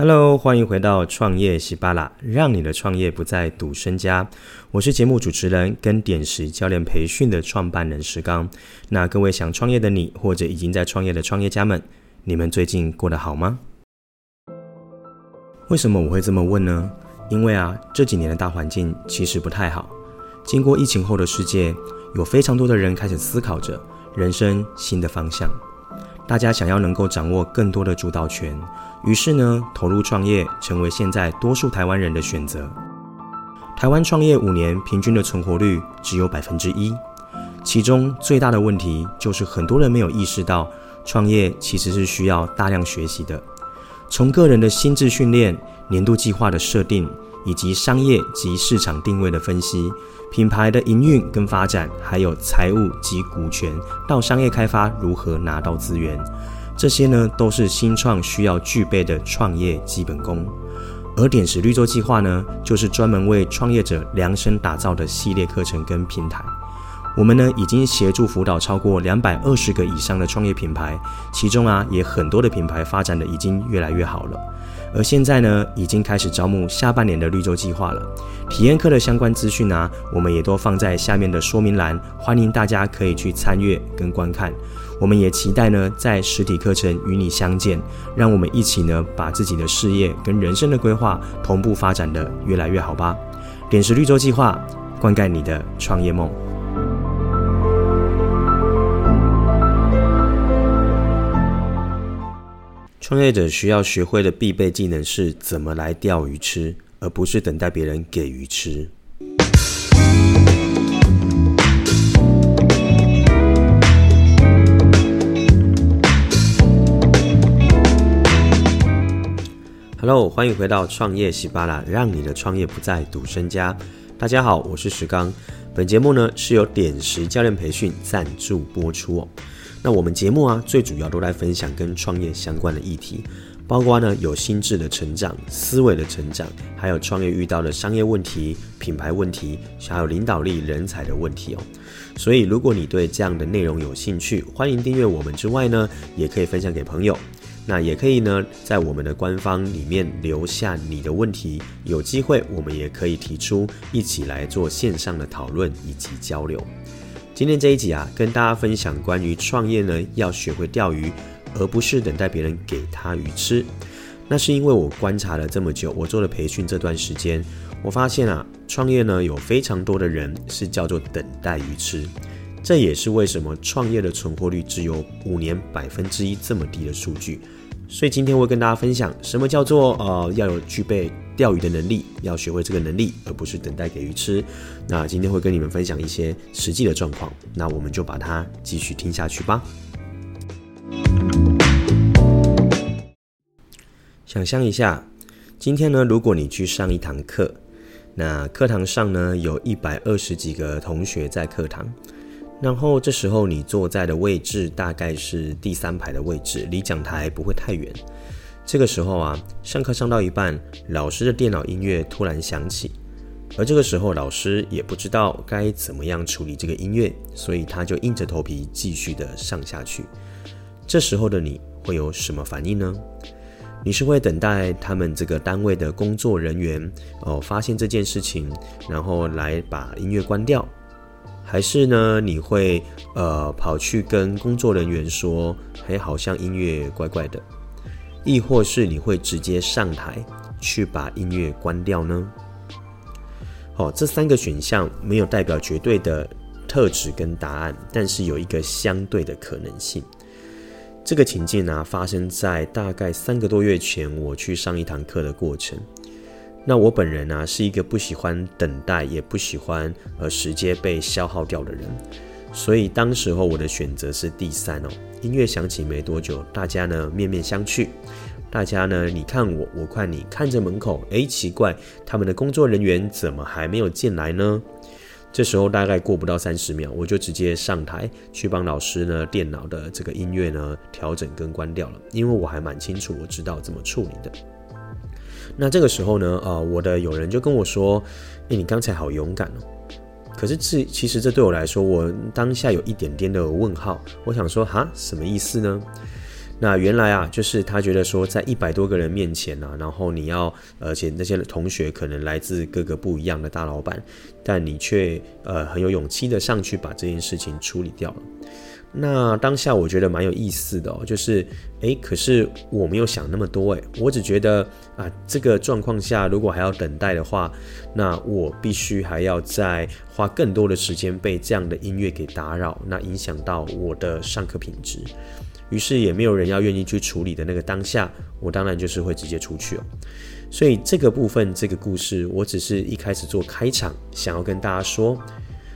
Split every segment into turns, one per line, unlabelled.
Hello，欢迎回到创业喜巴拉，让你的创业不再赌身家。我是节目主持人跟点石教练培训的创办人石刚。那各位想创业的你，或者已经在创业的创业家们，你们最近过得好吗？为什么我会这么问呢？因为啊，这几年的大环境其实不太好。经过疫情后的世界，有非常多的人开始思考着人生新的方向。大家想要能够掌握更多的主导权，于是呢，投入创业成为现在多数台湾人的选择。台湾创业五年平均的存活率只有百分之一，其中最大的问题就是很多人没有意识到，创业其实是需要大量学习的，从个人的心智训练、年度计划的设定，以及商业及市场定位的分析。品牌的营运跟发展，还有财务及股权到商业开发如何拿到资源，这些呢都是新创需要具备的创业基本功。而点石绿洲计划呢，就是专门为创业者量身打造的系列课程跟平台。我们呢已经协助辅导超过两百二十个以上的创业品牌，其中啊也很多的品牌发展的已经越来越好了。而现在呢，已经开始招募下半年的绿洲计划了。体验课的相关资讯啊，我们也都放在下面的说明栏，欢迎大家可以去参阅跟观看。我们也期待呢，在实体课程与你相见，让我们一起呢，把自己的事业跟人生的规划同步发展的越来越好吧。点石绿洲计划，灌溉你的创业梦。创业者需要学会的必备技能是怎么来钓鱼吃，而不是等待别人给鱼吃。Hello，欢迎回到创业喜巴拉，让你的创业不再赌身家。大家好，我是石刚。本节目呢是由点石教练培训赞助播出哦。那我们节目啊，最主要都来分享跟创业相关的议题，包括呢有心智的成长、思维的成长，还有创业遇到的商业问题、品牌问题，还有领导力、人才的问题哦。所以如果你对这样的内容有兴趣，欢迎订阅我们之外呢，也可以分享给朋友。那也可以呢，在我们的官方里面留下你的问题，有机会我们也可以提出一起来做线上的讨论以及交流。今天这一集啊，跟大家分享关于创业呢，要学会钓鱼，而不是等待别人给他鱼吃。那是因为我观察了这么久，我做了培训这段时间，我发现啊，创业呢有非常多的人是叫做等待鱼吃。这也是为什么创业的存活率只有五年百分之一这么低的数据。所以今天我会跟大家分享，什么叫做呃要有具备。钓鱼的能力，要学会这个能力，而不是等待给鱼吃。那今天会跟你们分享一些实际的状况，那我们就把它继续听下去吧。想象一下，今天呢，如果你去上一堂课，那课堂上呢，有一百二十几个同学在课堂，然后这时候你坐在的位置大概是第三排的位置，离讲台不会太远。这个时候啊，上课上到一半，老师的电脑音乐突然响起，而这个时候老师也不知道该怎么样处理这个音乐，所以他就硬着头皮继续的上下去。这时候的你会有什么反应呢？你是会等待他们这个单位的工作人员哦发现这件事情，然后来把音乐关掉，还是呢你会呃跑去跟工作人员说，嘿，好像音乐怪怪的。亦或是你会直接上台去把音乐关掉呢？好，这三个选项没有代表绝对的特质跟答案，但是有一个相对的可能性。这个情境呢、发生在大概三个多月前，我去上一堂课的过程。那我本人呢、是一个不喜欢等待，也不喜欢呃时间被消耗掉的人，所以当时候我的选择是第三哦。音乐响起没多久，大家呢面面相觑。大家呢，你看我，我看你，看着门口，诶，奇怪，他们的工作人员怎么还没有进来呢？这时候大概过不到三十秒，我就直接上台去帮老师呢电脑的这个音乐呢调整跟关掉了，因为我还蛮清楚，我知道怎么处理的。那这个时候呢，呃，我的友人就跟我说：“诶，你刚才好勇敢哦。”可是这其实这对我来说，我当下有一点点的问号。我想说，哈，什么意思呢？那原来啊，就是他觉得说，在一百多个人面前啊，然后你要，而且那些同学可能来自各个不一样的大老板，但你却呃很有勇气的上去把这件事情处理掉了。那当下我觉得蛮有意思的哦，就是诶，可是我没有想那么多诶，我只觉得啊，这个状况下如果还要等待的话，那我必须还要再花更多的时间被这样的音乐给打扰，那影响到我的上课品质。于是也没有人要愿意去处理的那个当下，我当然就是会直接出去哦。所以这个部分这个故事，我只是一开始做开场，想要跟大家说，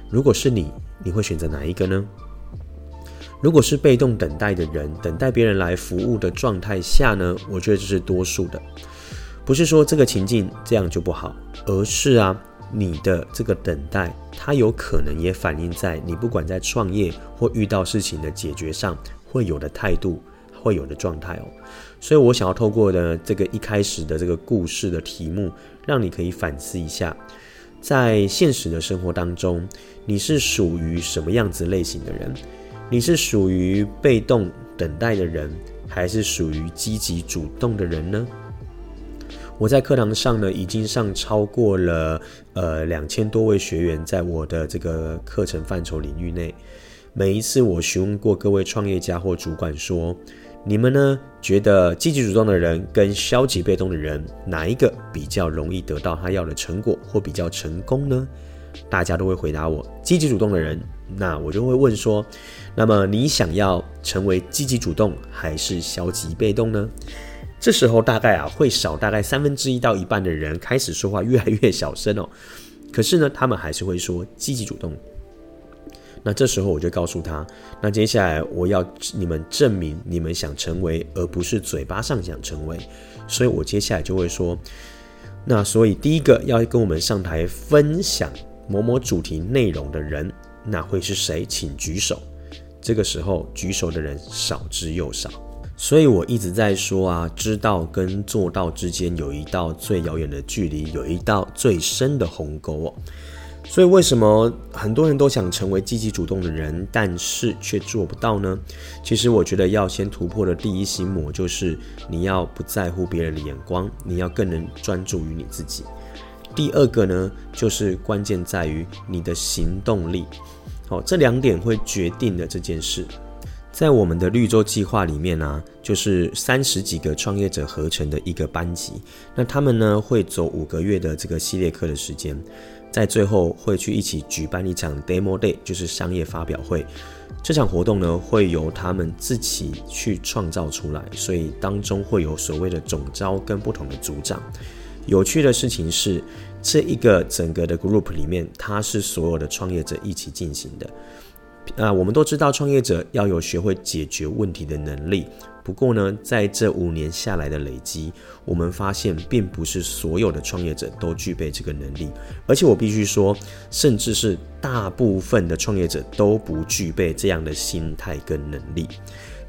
如果是你，你会选择哪一个呢？如果是被动等待的人，等待别人来服务的状态下呢，我觉得这是多数的。不是说这个情境这样就不好，而是啊，你的这个等待，它有可能也反映在你不管在创业或遇到事情的解决上。会有的态度，会有的状态哦，所以我想要透过的这个一开始的这个故事的题目，让你可以反思一下，在现实的生活当中，你是属于什么样子类型的人？你是属于被动等待的人，还是属于积极主动的人呢？我在课堂上呢，已经上超过了呃两千多位学员，在我的这个课程范畴领域内。每一次我询问过各位创业家或主管说，你们呢觉得积极主动的人跟消极被动的人哪一个比较容易得到他要的成果或比较成功呢？大家都会回答我积极主动的人。那我就会问说，那么你想要成为积极主动还是消极被动呢？这时候大概啊会少大概三分之一到一半的人开始说话越来越小声哦。可是呢，他们还是会说积极主动。那这时候我就告诉他，那接下来我要你们证明你们想成为，而不是嘴巴上想成为。所以我接下来就会说，那所以第一个要跟我们上台分享某某主题内容的人，那会是谁？请举手。这个时候举手的人少之又少。所以我一直在说啊，知道跟做到之间有一道最遥远的距离，有一道最深的鸿沟哦。所以，为什么很多人都想成为积极主动的人，但是却做不到呢？其实，我觉得要先突破的第一心魔就是你要不在乎别人的眼光，你要更能专注于你自己。第二个呢，就是关键在于你的行动力。好，这两点会决定了这件事。在我们的绿洲计划里面呢、就是三十几个创业者合成的一个班级。那他们呢，会走五个月的这个系列课的时间。在最后会去一起举办一场 Demo Day，就是商业发表会。这场活动呢，会由他们自己去创造出来，所以当中会有所谓的总招跟不同的组长。有趣的事情是，这一个整个的 group 里面，它是所有的创业者一起进行的。啊，我们都知道创业者要有学会解决问题的能力。不过呢，在这五年下来的累积，我们发现并不是所有的创业者都具备这个能力，而且我必须说，甚至是大部分的创业者都不具备这样的心态跟能力。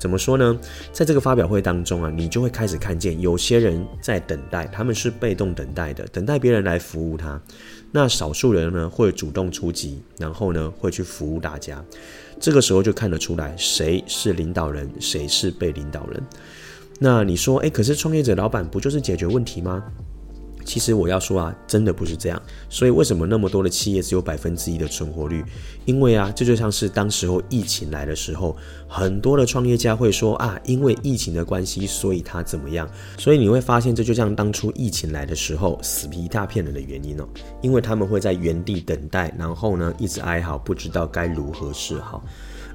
怎么说呢？在这个发表会当中啊，你就会开始看见有些人在等待，他们是被动等待的，等待别人来服务他。那少数人呢，会主动出击，然后呢，会去服务大家。这个时候就看得出来，谁是领导人，谁是被领导人。那你说，诶，可是创业者老板不就是解决问题吗？其实我要说啊，真的不是这样。所以为什么那么多的企业只有百分之一的存活率？因为啊，这就像是当时候疫情来的时候，很多的创业家会说啊，因为疫情的关系，所以他怎么样？所以你会发现，这就像当初疫情来的时候，死皮一大片人的原因哦，因为他们会在原地等待，然后呢，一直哀嚎，不知道该如何是好。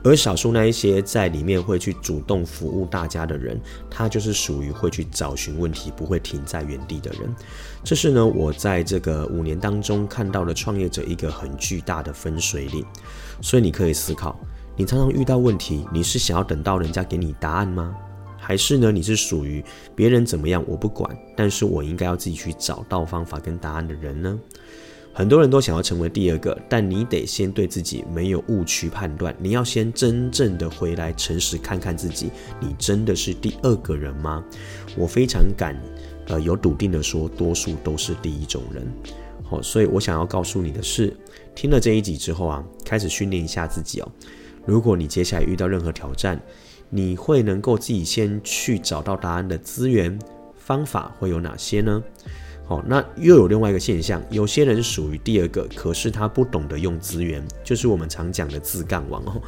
而少数那一些在里面会去主动服务大家的人，他就是属于会去找寻问题，不会停在原地的人。这是呢，我在这个五年当中看到的创业者一个很巨大的分水岭。所以你可以思考，你常常遇到问题，你是想要等到人家给你答案吗？还是呢，你是属于别人怎么样我不管，但是我应该要自己去找到方法跟答案的人呢？很多人都想要成为第二个，但你得先对自己没有误区判断。你要先真正的回来诚实看看自己，你真的是第二个人吗？我非常敢，呃，有笃定的说，多数都是第一种人。好，所以我想要告诉你的是，听了这一集之后啊，开始训练一下自己哦。如果你接下来遇到任何挑战，你会能够自己先去找到答案的资源方法会有哪些呢？好，那又有另外一个现象，有些人属于第二个，可是他不懂得用资源，就是我们常讲的自干王哦，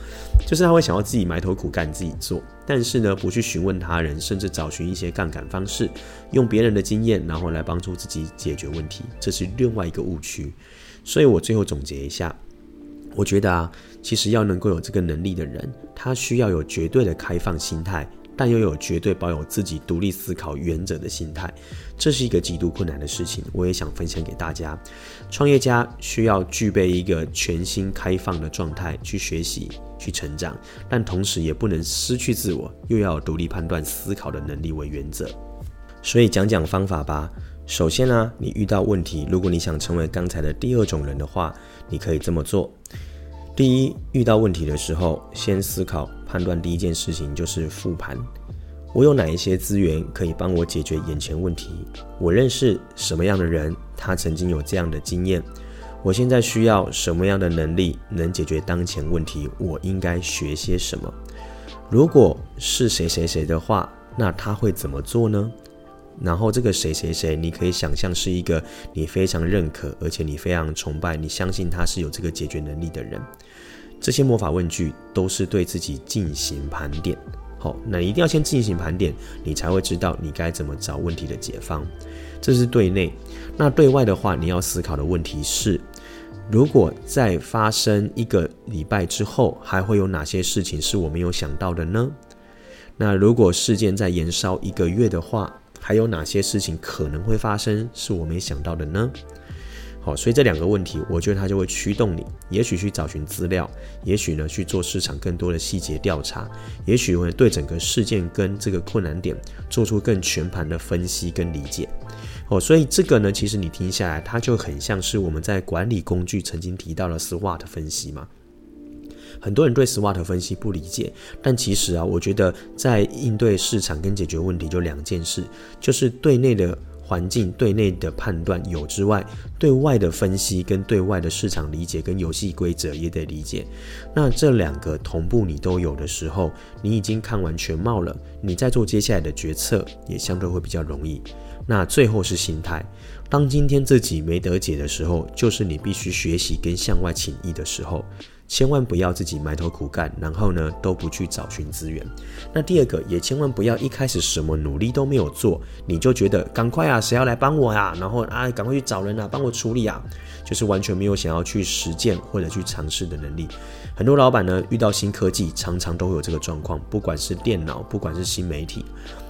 就是他会想要自己埋头苦干自己做，但是呢，不去询问他人，甚至找寻一些杠杆方式，用别人的经验，然后来帮助自己解决问题，这是另外一个误区。所以我最后总结一下，我觉得啊，其实要能够有这个能力的人，他需要有绝对的开放心态。但又有绝对保有自己独立思考原则的心态，这是一个极度困难的事情。我也想分享给大家，创业家需要具备一个全新开放的状态去学习、去成长，但同时也不能失去自我，又要独立判断思考的能力为原则。所以讲讲方法吧。首先呢、你遇到问题，如果你想成为刚才的第二种人的话，你可以这么做。第一，遇到问题的时候，先思考判断。第一件事情就是复盘，我有哪一些资源可以帮我解决眼前问题？我认识什么样的人，他曾经有这样的经验？我现在需要什么样的能力能解决当前问题？我应该学些什么？如果是谁谁谁的话，那他会怎么做呢？然后这个谁谁谁，你可以想象是一个你非常认可，而且你非常崇拜，你相信他是有这个解决能力的人。这些魔法问句都是对自己进行盘点。好，那一定要先进行盘点，你才会知道你该怎么找问题的解方。这是对内。那对外的话，你要思考的问题是：如果在发生一个礼拜之后，还会有哪些事情是我没有想到的呢？那如果事件在延烧一个月的话，还有哪些事情可能会发生是我没想到的呢？好，所以这两个问题，我觉得它就会驱动你，也许去找寻资料，也许呢去做市场更多的细节调查，也许会对整个事件跟这个困难点做出更全盘的分析跟理解。哦，所以这个呢，其实你听下来，它就很像是我们在管理工具曾经提到的 SWOT 分析嘛。很多人对 SWOT 分析不理解，但其实啊，我觉得在应对市场跟解决问题就两件事，就是对内的环境、对内的判断有之外，对外的分析跟对外的市场理解跟游戏规则也得理解。那这两个同步你都有的时候，你已经看完全貌了，你在做接下来的决策也相对会比较容易。那最后是心态，当今天自己没得解的时候，就是你必须学习跟向外请益的时候。千万不要自己埋头苦干，然后呢都不去找寻资源。那第二个，也千万不要一开始什么努力都没有做，你就觉得赶快啊，谁要来帮我呀？然后啊，赶快去找人啊，帮我处理啊，就是完全没有想要去实践或者去尝试的能力。很多老板呢遇到新科技，常常都会有这个状况，不管是电脑，不管是新媒体。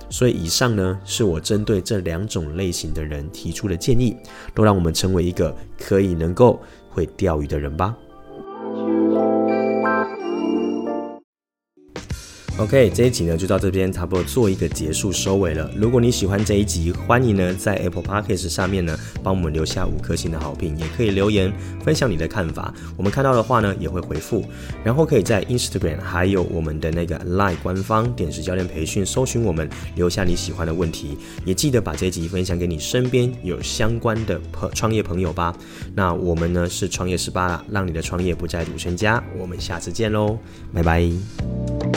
所以以上呢是我针对这两种类型的人提出的建议，都让我们成为一个可以能够会钓鱼的人吧。OK，这一集呢就到这边，差不多做一个结束收尾了。如果你喜欢这一集，欢迎呢在 Apple Podcast 上面呢帮我们留下五颗星的好评，也可以留言分享你的看法，我们看到的话呢也会回复。然后可以在 Instagram 还有我们的那个 Line 官方点石教练培训，搜寻我们，留下你喜欢的问题，也记得把这一集分享给你身边有相关的朋创业朋友吧。那我们呢是创业十八啦，让你的创业不再赌身家。我们下次见喽，拜拜。